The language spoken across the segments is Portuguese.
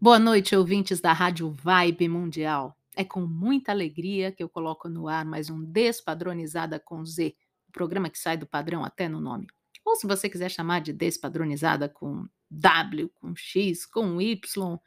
Boa noite, ouvintes da Rádio Vibe Mundial. É com muita alegria que eu coloco no ar mais um Despadronizada com Z, o programa que sai do padrão até no nome. Ou se você quiser chamar de Despadronizada com W, com X, com Y,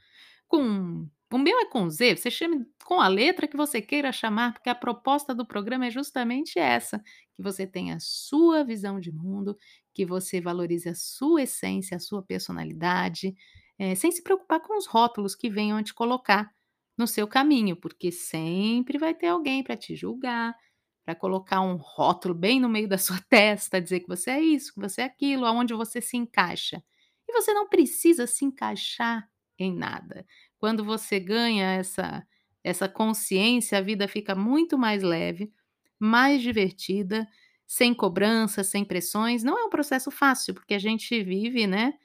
com. O meu é com Z, você chame com a letra que você queira chamar, porque a proposta do programa é justamente essa: que você tenha a sua visão de mundo, que você valorize a sua essência, a sua personalidade eh, sem se preocupar com os rótulos que venham te colocar no seu caminho, porque sempre vai ter alguém para te julgar, para colocar um rótulo bem no meio da sua testa, dizer que você é isso, que você é aquilo, aonde você se encaixa. E você não precisa se encaixar em nada. Quando você ganha essa essa consciência, a vida fica muito mais leve, mais divertida, sem cobrança, sem pressões. Não é um processo fácil, porque a gente vive, né,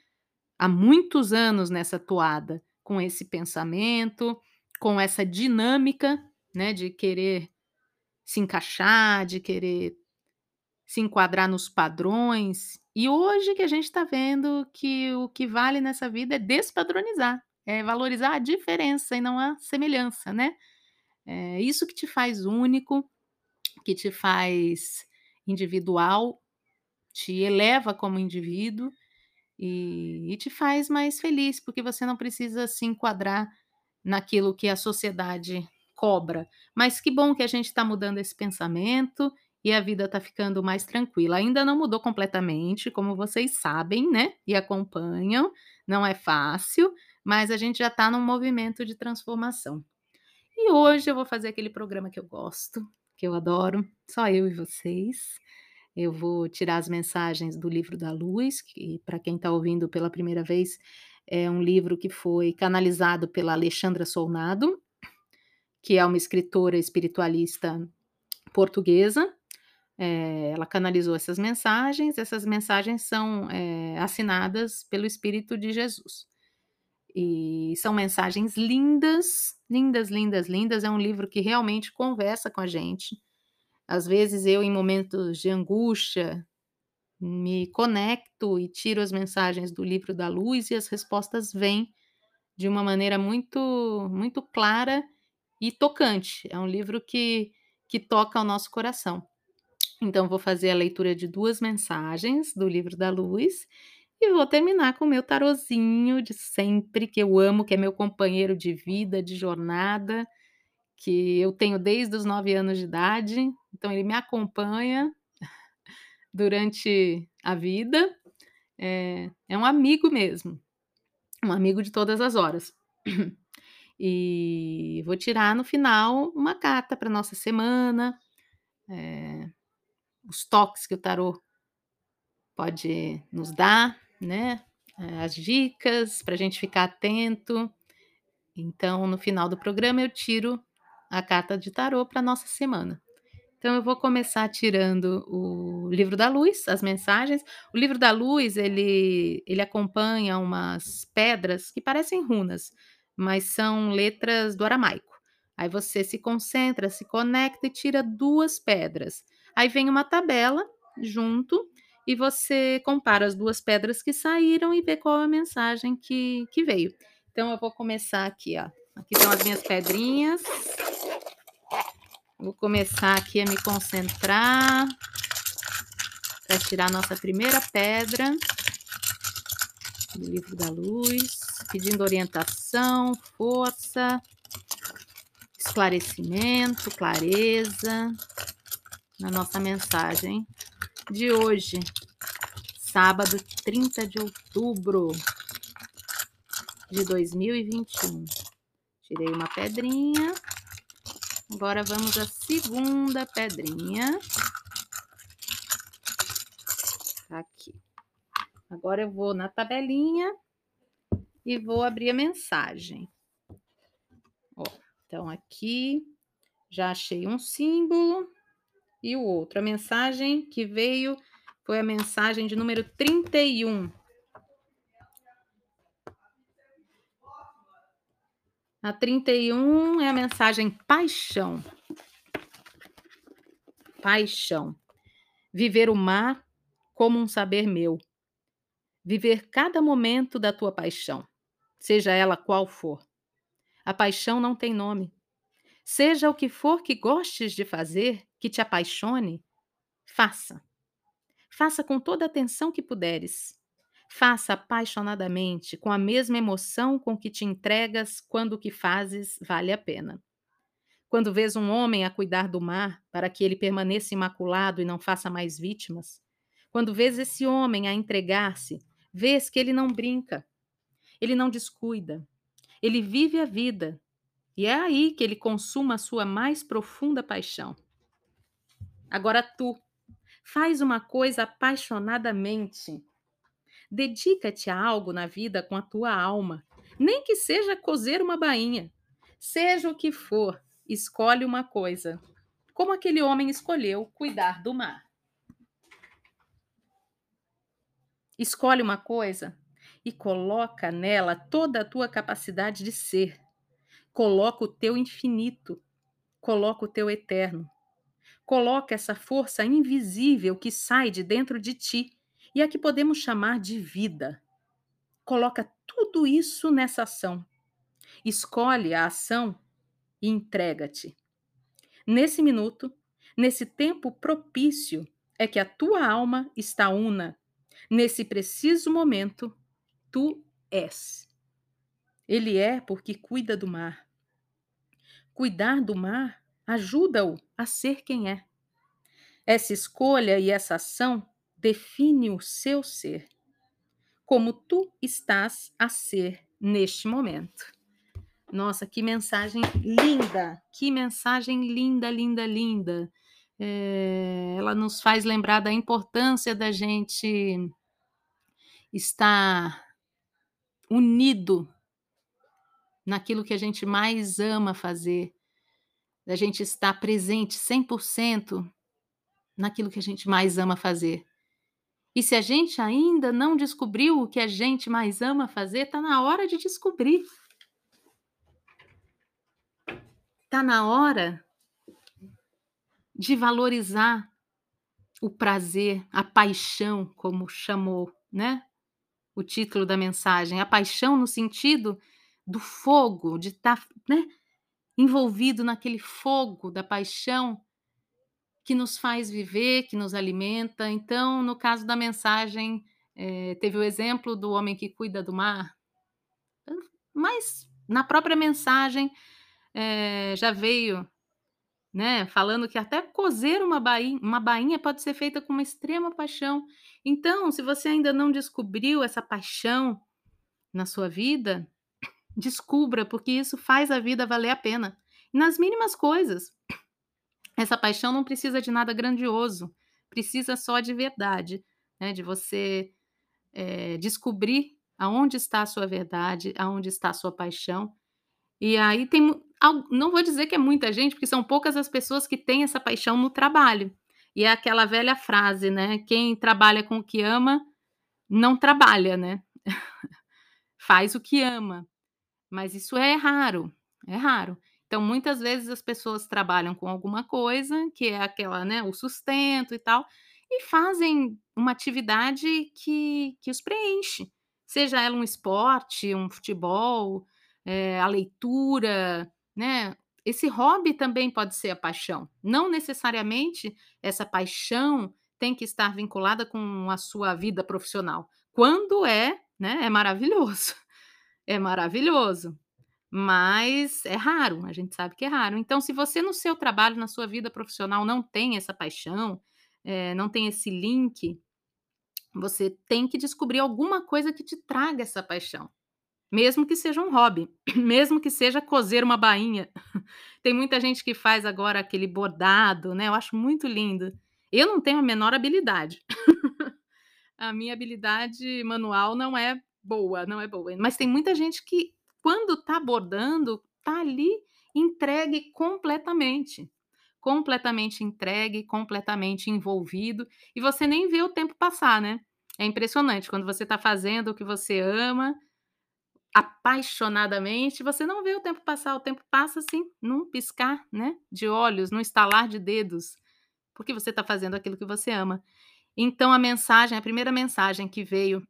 há muitos anos nessa toada, com esse pensamento, com essa dinâmica, né, de querer se encaixar, de querer se enquadrar nos padrões. E hoje que a gente está vendo que o que vale nessa vida é despadronizar, é valorizar a diferença e não a semelhança, né? É isso que te faz único, que te faz individual, te eleva como indivíduo e, e te faz mais feliz, porque você não precisa se enquadrar naquilo que a sociedade cobra. Mas que bom que a gente está mudando esse pensamento e a vida está ficando mais tranquila. Ainda não mudou completamente, como vocês sabem, né? E acompanham. Não é fácil, mas a gente já está num movimento de transformação. E hoje eu vou fazer aquele programa que eu gosto, que eu adoro, só eu e vocês. Eu vou tirar as mensagens do livro da luz, que para quem está ouvindo pela primeira vez, é um livro que foi canalizado pela Alexandra Solnado, que é uma escritora espiritualista portuguesa. É, ela canalizou essas mensagens, essas mensagens são é, assinadas pelo Espírito de Jesus. E são mensagens lindas, lindas, lindas, lindas. É um livro que realmente conversa com a gente às vezes eu, em momentos de angústia, me conecto e tiro as mensagens do livro da luz e as respostas vêm de uma maneira muito, muito clara e tocante. É um livro que, que toca o nosso coração. Então, vou fazer a leitura de duas mensagens do livro da luz e vou terminar com o meu tarozinho de sempre, que eu amo, que é meu companheiro de vida, de jornada, que eu tenho desde os nove anos de idade. Então ele me acompanha durante a vida. É, é um amigo mesmo, um amigo de todas as horas. E vou tirar no final uma carta para nossa semana, é, os toques que o tarô pode nos dar, né? É, as dicas para a gente ficar atento. Então, no final do programa, eu tiro a carta de tarô para nossa semana. Então eu vou começar tirando o livro da luz, as mensagens. O livro da luz, ele ele acompanha umas pedras que parecem runas, mas são letras do aramaico. Aí você se concentra, se conecta e tira duas pedras. Aí vem uma tabela junto e você compara as duas pedras que saíram e vê qual é a mensagem que, que veio. Então eu vou começar aqui, ó. Aqui estão as minhas pedrinhas. Vou começar aqui a me concentrar para tirar nossa primeira pedra do livro da luz, pedindo orientação, força, esclarecimento, clareza na nossa mensagem de hoje, sábado 30 de outubro de 2021. Tirei uma pedrinha. Agora vamos à segunda pedrinha. Aqui. Agora eu vou na tabelinha e vou abrir a mensagem. Ó, então aqui já achei um símbolo e o outro. A mensagem que veio foi a mensagem de número 31. A 31 é a mensagem paixão. Paixão. Viver o mar como um saber meu. Viver cada momento da tua paixão. seja ela qual for. A paixão não tem nome. Seja o que for que gostes de fazer, que te apaixone, faça. Faça com toda a atenção que puderes. Faça apaixonadamente, com a mesma emoção com que te entregas quando o que fazes vale a pena. Quando vês um homem a cuidar do mar para que ele permaneça imaculado e não faça mais vítimas, quando vês esse homem a entregar-se, vês que ele não brinca, ele não descuida, ele vive a vida, e é aí que ele consuma a sua mais profunda paixão. Agora tu, faz uma coisa apaixonadamente. Dedica-te a algo na vida com a tua alma, nem que seja cozer uma bainha. Seja o que for, escolhe uma coisa. Como aquele homem escolheu cuidar do mar. Escolhe uma coisa e coloca nela toda a tua capacidade de ser. Coloca o teu infinito, coloca o teu eterno. Coloca essa força invisível que sai de dentro de ti e a que podemos chamar de vida. Coloca tudo isso nessa ação. Escolhe a ação e entrega-te. Nesse minuto, nesse tempo propício, é que a tua alma está una. Nesse preciso momento, tu és. Ele é porque cuida do mar. Cuidar do mar ajuda-o a ser quem é. Essa escolha e essa ação define o seu ser, como tu estás a ser neste momento. Nossa, que mensagem linda! Que mensagem linda, linda, linda! É, ela nos faz lembrar da importância da gente estar unido naquilo que a gente mais ama fazer, da gente estar presente 100% naquilo que a gente mais ama fazer. E se a gente ainda não descobriu o que a gente mais ama fazer, está na hora de descobrir. Está na hora de valorizar o prazer, a paixão, como chamou, né? O título da mensagem, a paixão no sentido do fogo, de estar, tá, né, envolvido naquele fogo da paixão que nos faz viver, que nos alimenta. Então, no caso da mensagem, é, teve o exemplo do homem que cuida do mar, mas na própria mensagem é, já veio né, falando que até cozer uma bainha, uma bainha pode ser feita com uma extrema paixão. Então, se você ainda não descobriu essa paixão na sua vida, descubra, porque isso faz a vida valer a pena. nas mínimas coisas. Essa paixão não precisa de nada grandioso, precisa só de verdade, né, de você é, descobrir aonde está a sua verdade, aonde está a sua paixão. E aí tem não vou dizer que é muita gente, porque são poucas as pessoas que têm essa paixão no trabalho. E é aquela velha frase, né? Quem trabalha com o que ama, não trabalha, né? Faz o que ama. Mas isso é raro, é raro. Então, muitas vezes as pessoas trabalham com alguma coisa, que é aquela, né, o sustento e tal, e fazem uma atividade que, que os preenche. Seja ela um esporte, um futebol, é, a leitura, né? Esse hobby também pode ser a paixão. Não necessariamente essa paixão tem que estar vinculada com a sua vida profissional. Quando é, né, é maravilhoso. É maravilhoso. Mas é raro, a gente sabe que é raro. Então, se você no seu trabalho, na sua vida profissional, não tem essa paixão, é, não tem esse link, você tem que descobrir alguma coisa que te traga essa paixão. Mesmo que seja um hobby, mesmo que seja cozer uma bainha. Tem muita gente que faz agora aquele bordado, né? Eu acho muito lindo. Eu não tenho a menor habilidade. a minha habilidade manual não é boa, não é boa. Mas tem muita gente que, quando tá bordando, tá ali entregue completamente. Completamente entregue, completamente envolvido. E você nem vê o tempo passar, né? É impressionante quando você está fazendo o que você ama apaixonadamente, você não vê o tempo passar, o tempo passa assim, num piscar, né, de olhos, num estalar de dedos, porque você está fazendo aquilo que você ama. Então a mensagem, a primeira mensagem que veio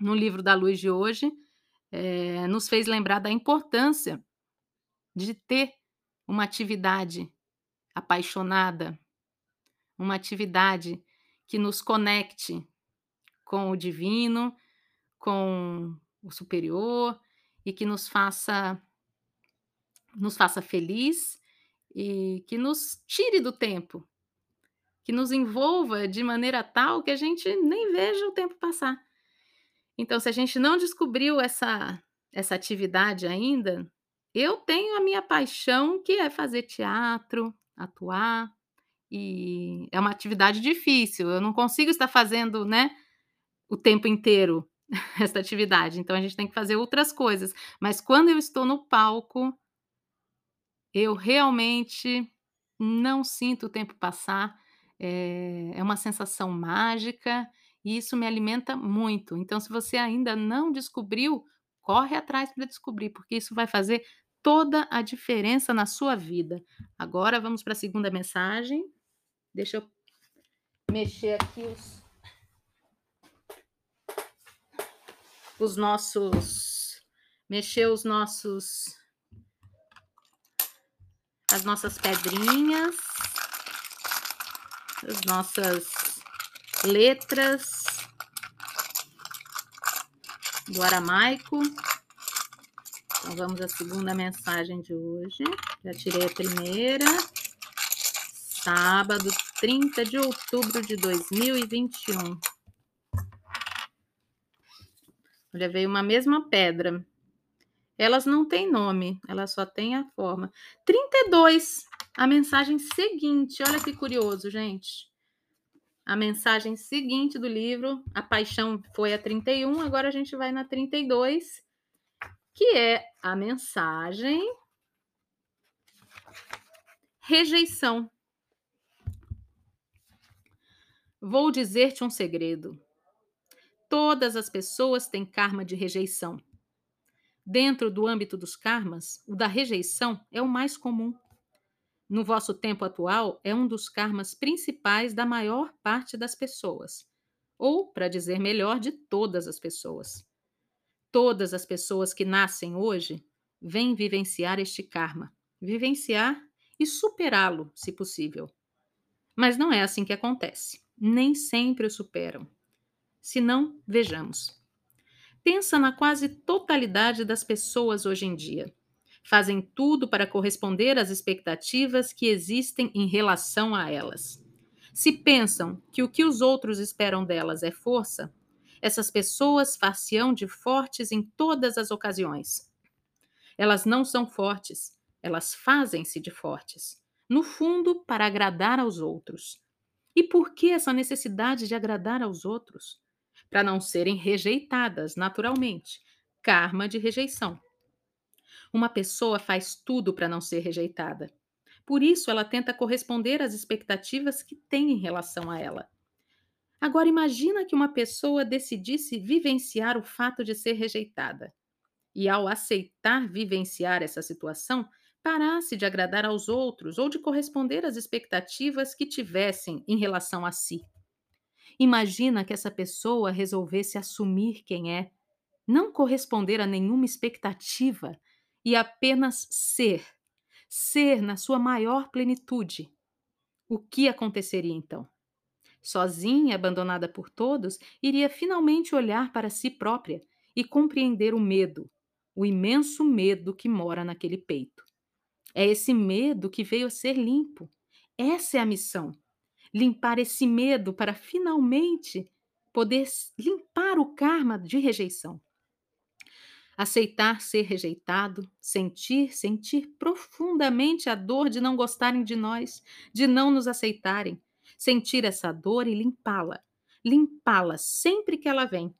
no livro da luz de hoje eh, nos fez lembrar da importância de ter uma atividade apaixonada, uma atividade que nos conecte com o divino, com o superior e que nos faça nos faça feliz e que nos tire do tempo, que nos envolva de maneira tal que a gente nem veja o tempo passar. Então, se a gente não descobriu essa essa atividade ainda, eu tenho a minha paixão que é fazer teatro, atuar, e é uma atividade difícil, eu não consigo estar fazendo, né, o tempo inteiro essa atividade, então a gente tem que fazer outras coisas, mas quando eu estou no palco eu realmente não sinto o tempo passar, eh, é uma sensação mágica e isso me alimenta muito. Então, se você ainda não descobriu, corre atrás para descobrir, porque isso vai fazer toda a diferença na sua vida. Agora vamos para a segunda mensagem. Deixa eu mexer aqui os os nossos mexer os nossos as nossas pedrinhas, as nossas letras do aramaico. Então, vamos à segunda mensagem de hoje. Já tirei a primeira. Sábado, 30 de outubro de 2021. Olha, veio uma mesma pedra. Elas não têm nome, elas só têm a forma. 32, a mensagem seguinte. Olha que curioso, gente. A mensagem seguinte do livro, a paixão foi a 31, agora a gente vai na 32, que é a mensagem rejeição. Vou dizer-te um segredo. Todas as pessoas têm karma de rejeição. Dentro do âmbito dos karmas, o da rejeição é o mais comum. No vosso tempo atual, é um dos karmas principais da maior parte das pessoas, ou, para dizer melhor, de todas as pessoas. Todas as pessoas que nascem hoje vêm vivenciar este karma, vivenciar e superá-lo, se possível. Mas não é assim que acontece. Nem sempre o superam. Se não, vejamos. Pensa na quase totalidade das pessoas hoje em dia. Fazem tudo para corresponder às expectativas que existem em relação a elas. Se pensam que o que os outros esperam delas é força, essas pessoas far-se-ão de fortes em todas as ocasiões. Elas não são fortes, elas fazem-se de fortes. No fundo, para agradar aos outros. E por que essa necessidade de agradar aos outros? para não serem rejeitadas naturalmente. Karma de rejeição. Uma pessoa faz tudo para não ser rejeitada. Por isso, ela tenta corresponder às expectativas que tem em relação a ela. Agora, imagina que uma pessoa decidisse vivenciar o fato de ser rejeitada. E, ao aceitar vivenciar essa situação, parasse de agradar aos outros ou de corresponder às expectativas que tivessem em relação a si. Imagina que essa pessoa resolvesse assumir quem é, não corresponder a nenhuma expectativa e apenas ser, ser na sua maior plenitude. O que aconteceria então? Sozinha, abandonada por todos, iria finalmente olhar para si própria e compreender o medo, o imenso medo que mora naquele peito. É esse medo que veio a ser limpo. Essa é a missão limpar esse medo para finalmente poder limpar o karma de rejeição. Aceitar ser rejeitado, sentir, sentir profundamente a dor de não gostarem de nós, de não nos aceitarem, sentir essa dor e limpá-la, limpá-la sempre que ela vem.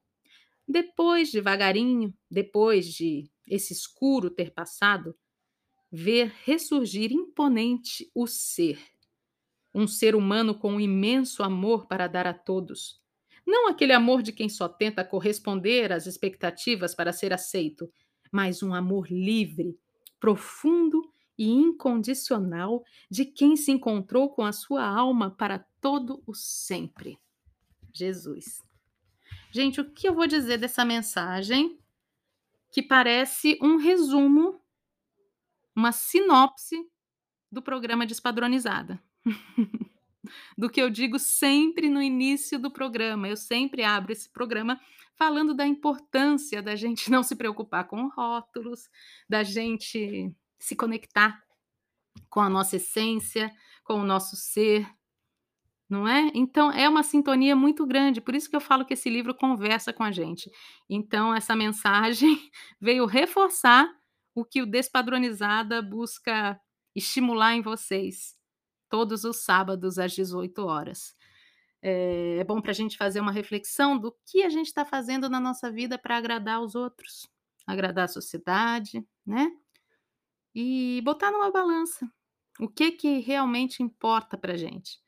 Depois, devagarinho, depois de esse escuro ter passado, ver ressurgir imponente o ser, um ser humano com um imenso amor para dar a todos. Não aquele amor de quem só tenta corresponder às expectativas para ser aceito, mas um amor livre, profundo e incondicional de quem se encontrou com a sua alma para todo o sempre. Jesus. Gente, o que eu vou dizer dessa mensagem? que parece um resumo, uma sinopse do programa Despadronizada. do que eu digo sempre no início do programa. Eu sempre abro esse programa falando da importância da gente não se preocupar com rótulos, da gente se conectar com a nossa essência, com o nosso ser, não é? Então é uma sintonia muito grande, por isso que eu falo que esse livro conversa com a gente. Então essa mensagem veio reforçar o que o Despadronizada busca estimular em vocês todos os sábados às 18 horas. É, é bom para a gente fazer uma reflexão do que a gente está fazendo na nossa vida para agradar os outros, agradar a sociedade, né? E botar numa balança o que que realmente importa para a gente.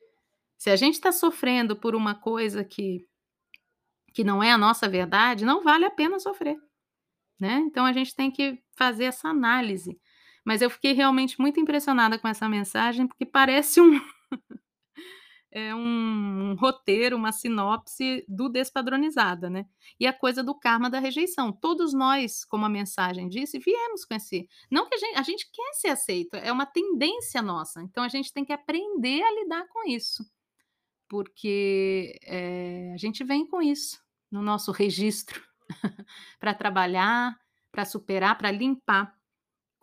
Se a gente está sofrendo por uma coisa que que não é a nossa verdade, não vale a pena sofrer, né? Então a gente tem que fazer essa análise. Mas eu fiquei realmente muito impressionada com essa mensagem, porque parece um é um, um roteiro, uma sinopse do despadronizada, né? E a coisa do karma da rejeição. Todos nós, como a mensagem disse, viemos com esse. Não que a gente, a gente quer ser aceito, é uma tendência nossa. Então a gente tem que aprender a lidar com isso porque é, a gente vem com isso no nosso registro para trabalhar, para superar, para limpar,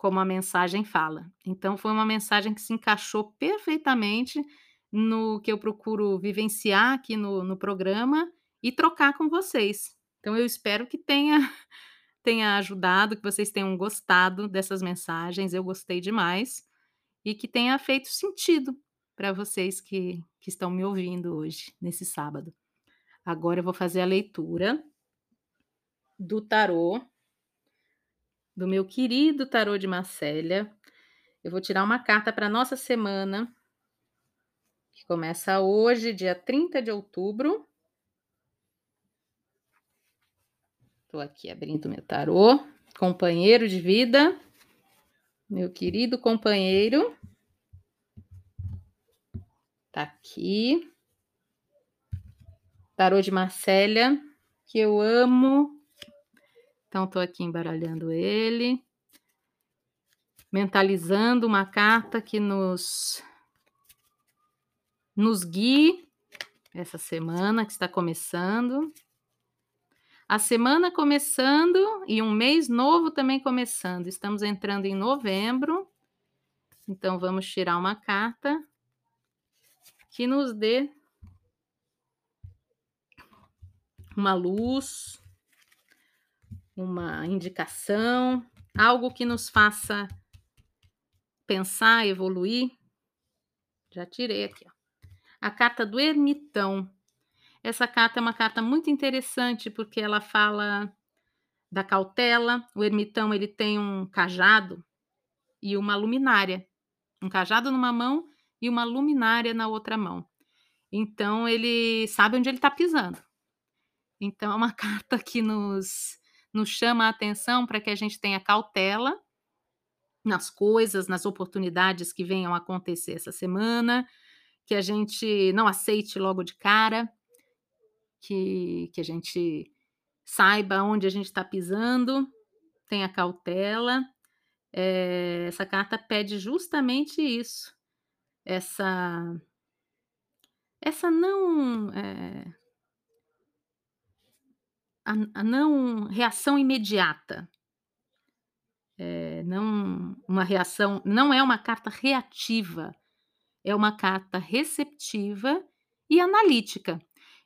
como a mensagem fala. Então, foi uma mensagem que se encaixou perfeitamente no que eu procuro vivenciar aqui no, no programa e trocar com vocês. Então, eu espero que tenha, tenha ajudado, que vocês tenham gostado dessas mensagens. Eu gostei demais e que tenha feito sentido para vocês que, que estão me ouvindo hoje, nesse sábado. Agora eu vou fazer a leitura do tarô, do meu querido tarô de Marcélia. Eu vou tirar uma carta para nossa semana, que começa hoje, dia 30 de outubro. Estou aqui abrindo meu tarô. Companheiro de vida, meu querido companheiro. Tá aqui. Tarô de Marcélia, que eu amo. Então, tô aqui embaralhando ele. Mentalizando uma carta que nos nos guie essa semana que está começando. A semana começando e um mês novo também começando. Estamos entrando em novembro. Então vamos tirar uma carta que nos dê uma luz, uma indicação, algo que nos faça pensar, evoluir. Já tirei aqui, ó. A carta do ermitão. Essa carta é uma carta muito interessante porque ela fala da cautela. O ermitão ele tem um cajado e uma luminária. Um cajado numa mão e uma luminária na outra mão. Então ele sabe onde ele está pisando. Então é uma carta que nos, nos chama a atenção para que a gente tenha cautela nas coisas, nas oportunidades que venham a acontecer essa semana, que a gente não aceite logo de cara, que, que a gente saiba onde a gente está pisando, tenha cautela. É, essa carta pede justamente isso, essa essa não é, a, a, não reação imediata. É, não uma reação não é uma carta reativa é uma carta receptiva e analítica.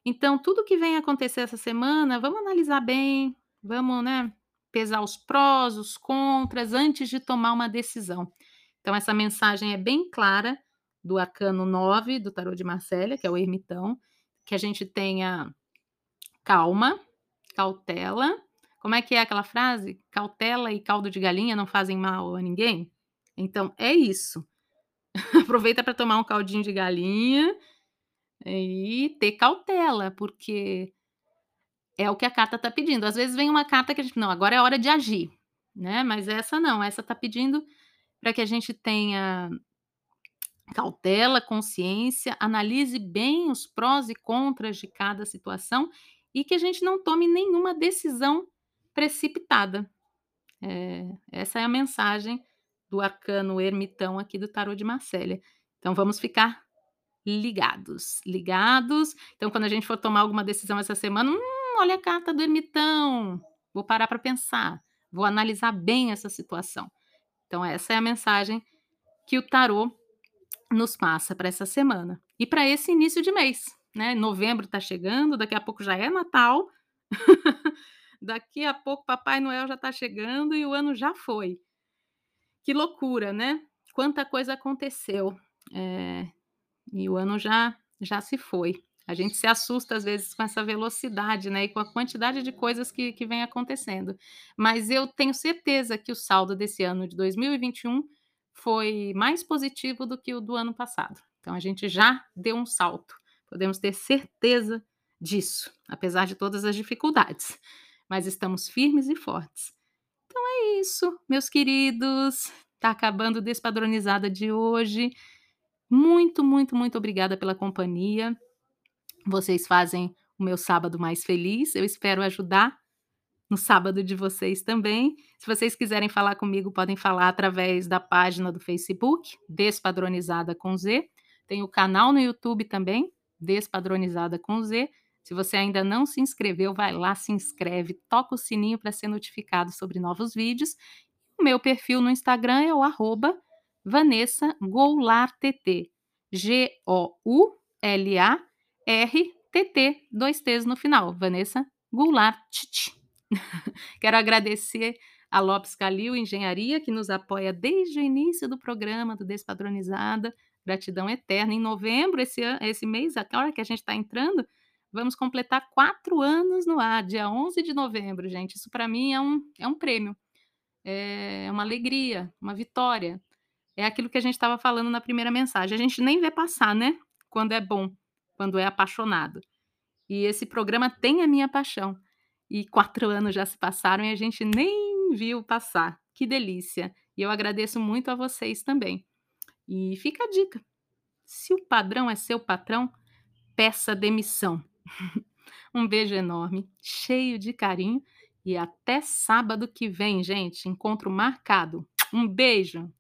Então tudo que vem acontecer essa semana vamos analisar bem vamos né pesar os prós os contras antes de tomar uma decisão. Então essa mensagem é bem clara do arcano 9 do tarô de Marcélia, que é o ermitão, que a gente tenha calma, cautela. Como é que é aquela frase? Cautela e caldo de galinha não fazem mal a ninguém? Então, é isso. Aproveita para tomar um caldinho de galinha e ter cautela, porque é o que a carta está pedindo. Às vezes vem uma carta que a gente, não, agora é hora de agir, né? Mas essa não, essa está pedindo para que a gente tenha cautela, consciência, analise bem os prós e contras de cada situação e que a gente não tome nenhuma decisão precipitada. Eh, essa é a mensagem do arcano ermitão aqui do tarô de Marcélia. Então vamos ficar ligados, ligados. Então quando a gente for tomar alguma decisão essa semana, "Hum, olha a carta do ermitão, vou parar para pensar, vou analisar bem essa situação". Então essa é a mensagem que o tarô nos passa para essa semana. E para esse início de mês, né, novembro está chegando, daqui a pouco já é Natal, daqui a pouco Papai Noel já está chegando e o ano já foi. Que loucura, né, quanta coisa aconteceu, eh, e o ano já já se foi. A gente se assusta às vezes com essa velocidade, né, e com a quantidade de coisas que que vem acontecendo. Mas eu tenho certeza que o saldo desse ano de 2021 foi mais positivo do que o do ano passado. Então a gente já deu um salto, podemos ter certeza disso, apesar de todas as dificuldades, mas estamos firmes e fortes. Então é isso, meus queridos, tá acabando Despadronizada de hoje. Muito, muito, muito obrigada pela companhia. Vocês fazem o meu sábado mais feliz, eu espero ajudar no sábado de vocês também. Se vocês quiserem falar comigo, podem falar através da página do Facebook, Despadronizada com Z. Tem o canal no YouTube também, Despadronizada com Z. Se você ainda não se inscreveu, vai lá, se inscreve, toca o sininho para ser notificado sobre novos vídeos. O meu perfil no Instagram é o arroba Vanessa GoularTT. G-O-U-L-A-R-T-T, dois T's no final. Vanessa Goulart. Quero agradecer a Lopes Calil Engenharia, que nos apoia desde o início do programa do Despadronizada. Gratidão eterna. Em novembro, esse, esse mês, a hora que a gente está entrando, vamos completar quatro anos no ar, dia 11 de novembro, gente. Isso para mim é um, é um prêmio, é uma alegria, uma vitória. É aquilo que a gente estava falando na primeira mensagem. A gente nem vê passar, né? Quando é bom, quando é apaixonado. E esse programa tem a minha paixão. E quatro anos já se passaram e a gente nem viu passar. Que delícia! E eu agradeço muito a vocês também. E fica a dica: se o padrão é seu patrão, peça demissão. um beijo enorme, cheio de carinho e até sábado que vem, gente. Encontro marcado. Um beijo!